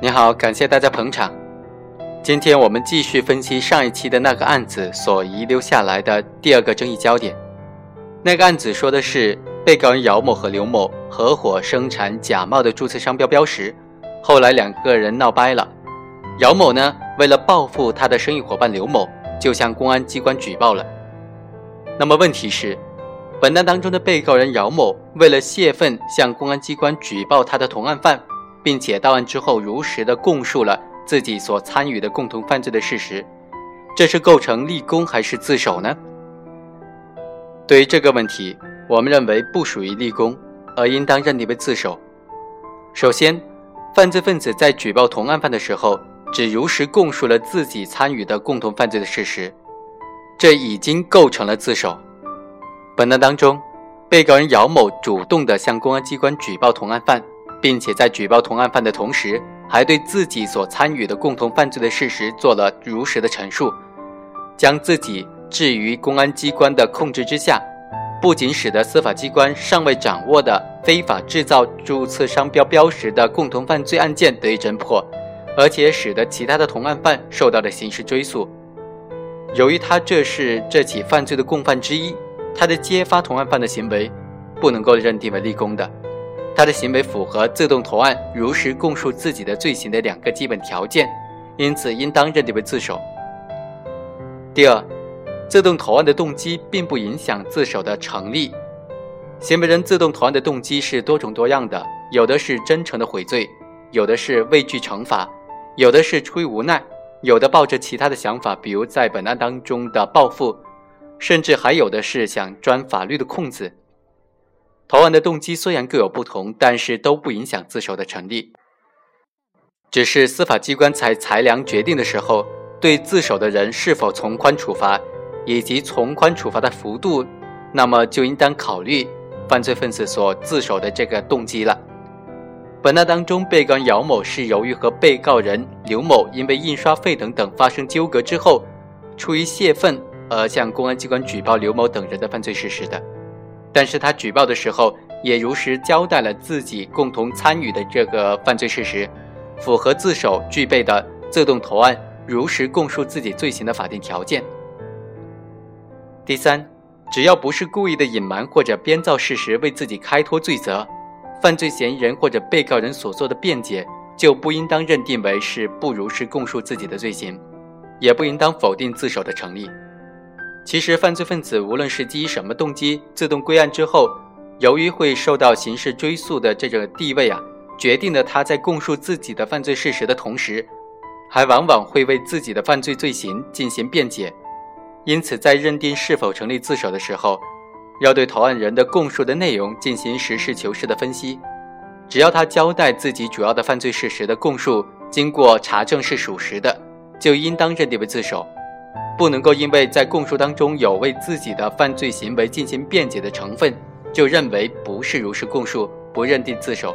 你好，感谢大家捧场。今天我们继续分析上一期的那个案子所遗留下来的第二个争议焦点。那个案子说的是被告人姚某和刘某合伙生产假冒的注册商标标识，后来两个人闹掰了。姚某呢，为了报复他的生意伙伴刘某，就向公安机关举报了。那么问题是，本案当中的被告人姚某为了泄愤，向公安机关举报他的同案犯。并且到案之后如实的供述了自己所参与的共同犯罪的事实，这是构成立功还是自首呢？对于这个问题，我们认为不属于立功，而应当认定为自首。首先，犯罪分子在举报同案犯的时候，只如实供述了自己参与的共同犯罪的事实，这已经构成了自首。本案当中，被告人姚某主动的向公安机关举报同案犯。并且在举报同案犯的同时，还对自己所参与的共同犯罪的事实做了如实的陈述，将自己置于公安机关的控制之下，不仅使得司法机关尚未掌握的非法制造注册商标标识的共同犯罪案件得以侦破，而且使得其他的同案犯受到了刑事追诉。由于他这是这起犯罪的共犯之一，他的揭发同案犯的行为不能够认定为立功的。他的行为符合自动投案、如实供述自己的罪行的两个基本条件，因此应当认定为自首。第二，自动投案的动机并不影响自首的成立。行为人自动投案的动机是多种多样的，有的是真诚的悔罪，有的是畏惧惩罚，有的是出于无奈，有的抱着其他的想法，比如在本案当中的报复，甚至还有的是想钻法律的空子。投案的动机虽然各有不同，但是都不影响自首的成立。只是司法机关在裁量决定的时候，对自首的人是否从宽处罚，以及从宽处罚的幅度，那么就应当考虑犯罪分子所自首的这个动机了。本案当中，被告人姚某是由于和被告人刘某因为印刷费等等发生纠葛之后，出于泄愤而向公安机关举报刘某等人的犯罪事实的。但是他举报的时候，也如实交代了自己共同参与的这个犯罪事实，符合自首具备的自动投案、如实供述自己罪行的法定条件。第三，只要不是故意的隐瞒或者编造事实为自己开脱罪责，犯罪嫌疑人或者被告人所做的辩解就不应当认定为是不如实供述自己的罪行，也不应当否定自首的成立。其实，犯罪分子无论是基于什么动机自动归案之后，由于会受到刑事追诉的这个地位啊，决定了他在供述自己的犯罪事实的同时，还往往会为自己的犯罪罪行进行辩解。因此，在认定是否成立自首的时候，要对投案人的供述的内容进行实事求是的分析。只要他交代自己主要的犯罪事实的供述经过查证是属实的，就应当认定为自首。不能够因为在供述当中有为自己的犯罪行为进行辩解的成分，就认为不是如实供述，不认定自首。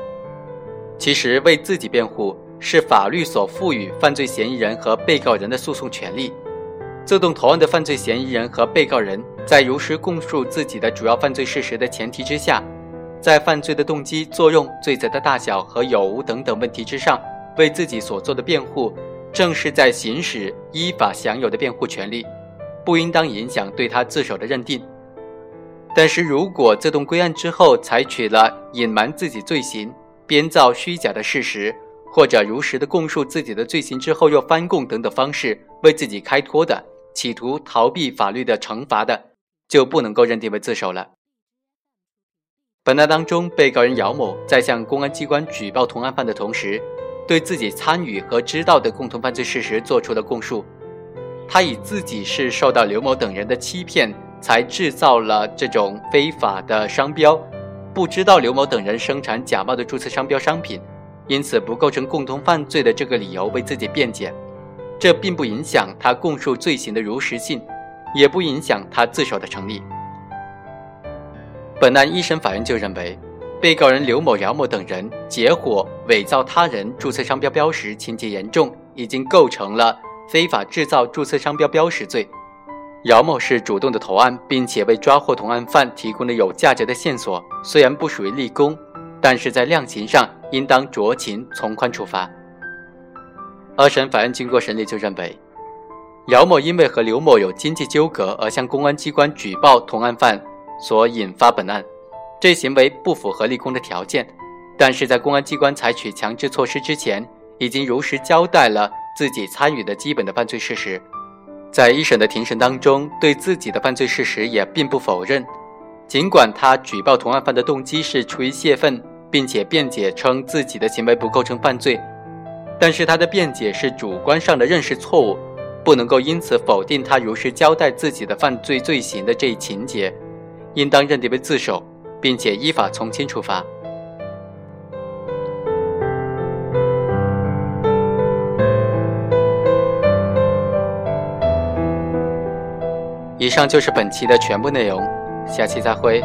其实为自己辩护是法律所赋予犯罪嫌疑人和被告人的诉讼权利。自动投案的犯罪嫌疑人和被告人在如实供述自己的主要犯罪事实的前提之下，在犯罪的动机、作用、罪责的大小和有无等等问题之上，为自己所做的辩护。正是在行使依法享有的辩护权利，不应当影响对他自首的认定。但是如果自动归案之后采取了隐瞒自己罪行、编造虚假的事实，或者如实的供述自己的罪行之后又翻供等等方式为自己开脱的，企图逃避法律的惩罚的，就不能够认定为自首了。本案当中，被告人姚某在向公安机关举报同案犯的同时。对自己参与和知道的共同犯罪事实做出了供述，他以自己是受到刘某等人的欺骗才制造了这种非法的商标，不知道刘某等人生产假冒的注册商标商品，因此不构成共同犯罪的这个理由为自己辩解，这并不影响他供述罪行的如实性，也不影响他自首的成立。本案一审法院就认为。被告人刘某、姚某等人结伙伪造他人注册商标标识，情节严重，已经构成了非法制造注册商标标识罪。姚某是主动的投案，并且为抓获同案犯提供了有价值的线索，虽然不属于立功，但是在量刑上应当酌情从宽处罚。二审法院经过审理就认为，姚某因为和刘某有经济纠葛而向公安机关举报同案犯所引发本案，这行为不符合立功的条件。但是在公安机关采取强制措施之前，已经如实交代了自己参与的基本的犯罪事实，在一审的庭审当中，对自己的犯罪事实也并不否认。尽管他举报同案犯的动机是出于泄愤，并且辩解称自己的行为不构成犯罪，但是他的辩解是主观上的认识错误，不能够因此否定他如实交代自己的犯罪罪行的这一情节，应当认定为自首，并且依法从轻处罚。以上就是本期的全部内容，下期再会。